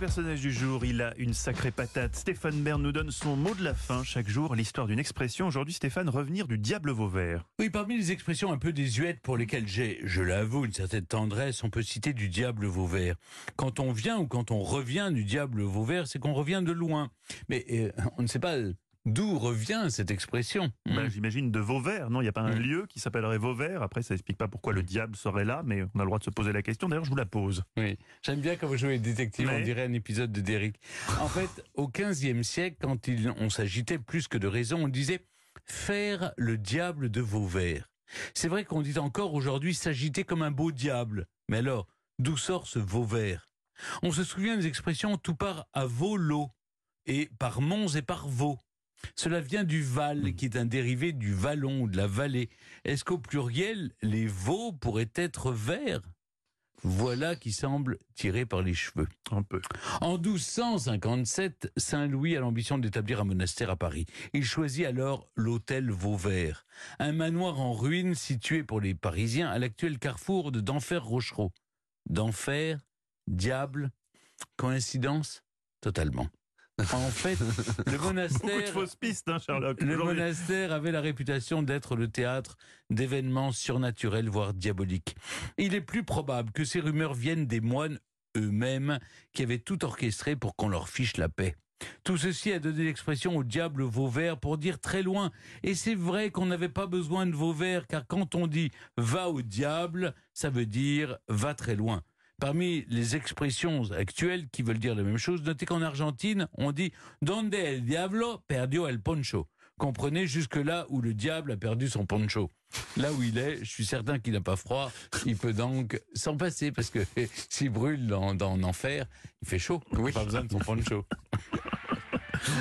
personnage du jour, il a une sacrée patate. Stéphane Bern nous donne son mot de la fin chaque jour, l'histoire d'une expression. Aujourd'hui, Stéphane, revenir du diable Vauvert. Oui, parmi les expressions un peu désuètes pour lesquelles j'ai, je l'avoue, une certaine tendresse, on peut citer du diable Vauvert. Quand on vient ou quand on revient du diable Vauvert, c'est qu'on revient de loin. Mais euh, on ne sait pas D'où revient cette expression bah, J'imagine de Vauvert, non? Il n'y a pas un Mm. lieu qui s'appellerait Vauvert? Après, ça n'explique pas pourquoi le diable serait là, mais on a le droit de se poser la question. D'ailleurs, je vous la pose. Oui, j'aime bien quand vous jouez détective, on dirait un épisode de Derrick. En fait, au XVe siècle, quand il- on s'agitait plus que de raison, on disait faire le diable de Vauvert. C'est vrai qu'on dit encore aujourd'hui s'agiter comme un beau diable. Mais alors, d'où sort ce Vauvert? On se souvient des expressions tout part à Vaux-l'eau et par Mons et par Vaux. Cela vient du Val, qui est un dérivé du vallon ou de la vallée. Est-ce qu'au pluriel, les veaux pourraient être verts? Voilà qui semble tiré par les cheveux. Un peu. En 1257, Saint-Louis a l'ambition d'établir un monastère à Paris. Il choisit alors l'hôtel Vauvert, un manoir en ruine situé pour les Parisiens à l'actuel carrefour de d'Enfer-Rochereau. D'Enfer, diable, coïncidence? Totalement. En fait, le Beaucoup de monastère... fausses pistes, hein, Sherlock. Le Aujourd'hui. monastère avait la réputation d'être le théâtre d'événements surnaturels, voire diaboliques. Il est plus probable que ces rumeurs viennent des moines eux-mêmes qui avaient tout orchestré pour qu'on leur fiche la paix. Tout ceci a donné l'expression au diable Vauvert pour dire très loin. Et c'est vrai qu'on n'avait pas besoin de Vauvert, car quand on dit va au diable, ça veut dire va très loin. Parmi les expressions actuelles qui veulent dire la même chose, notez qu'en Argentine, on dit Donde el diablo perdió el poncho? Comprenez jusque là où le diable a perdu son poncho. Là où il est, je suis certain qu'il n'a pas froid. Il peut donc s'en passer parce que s'il brûle dans, dans l'enfer, il fait chaud. Pas besoin de son poncho.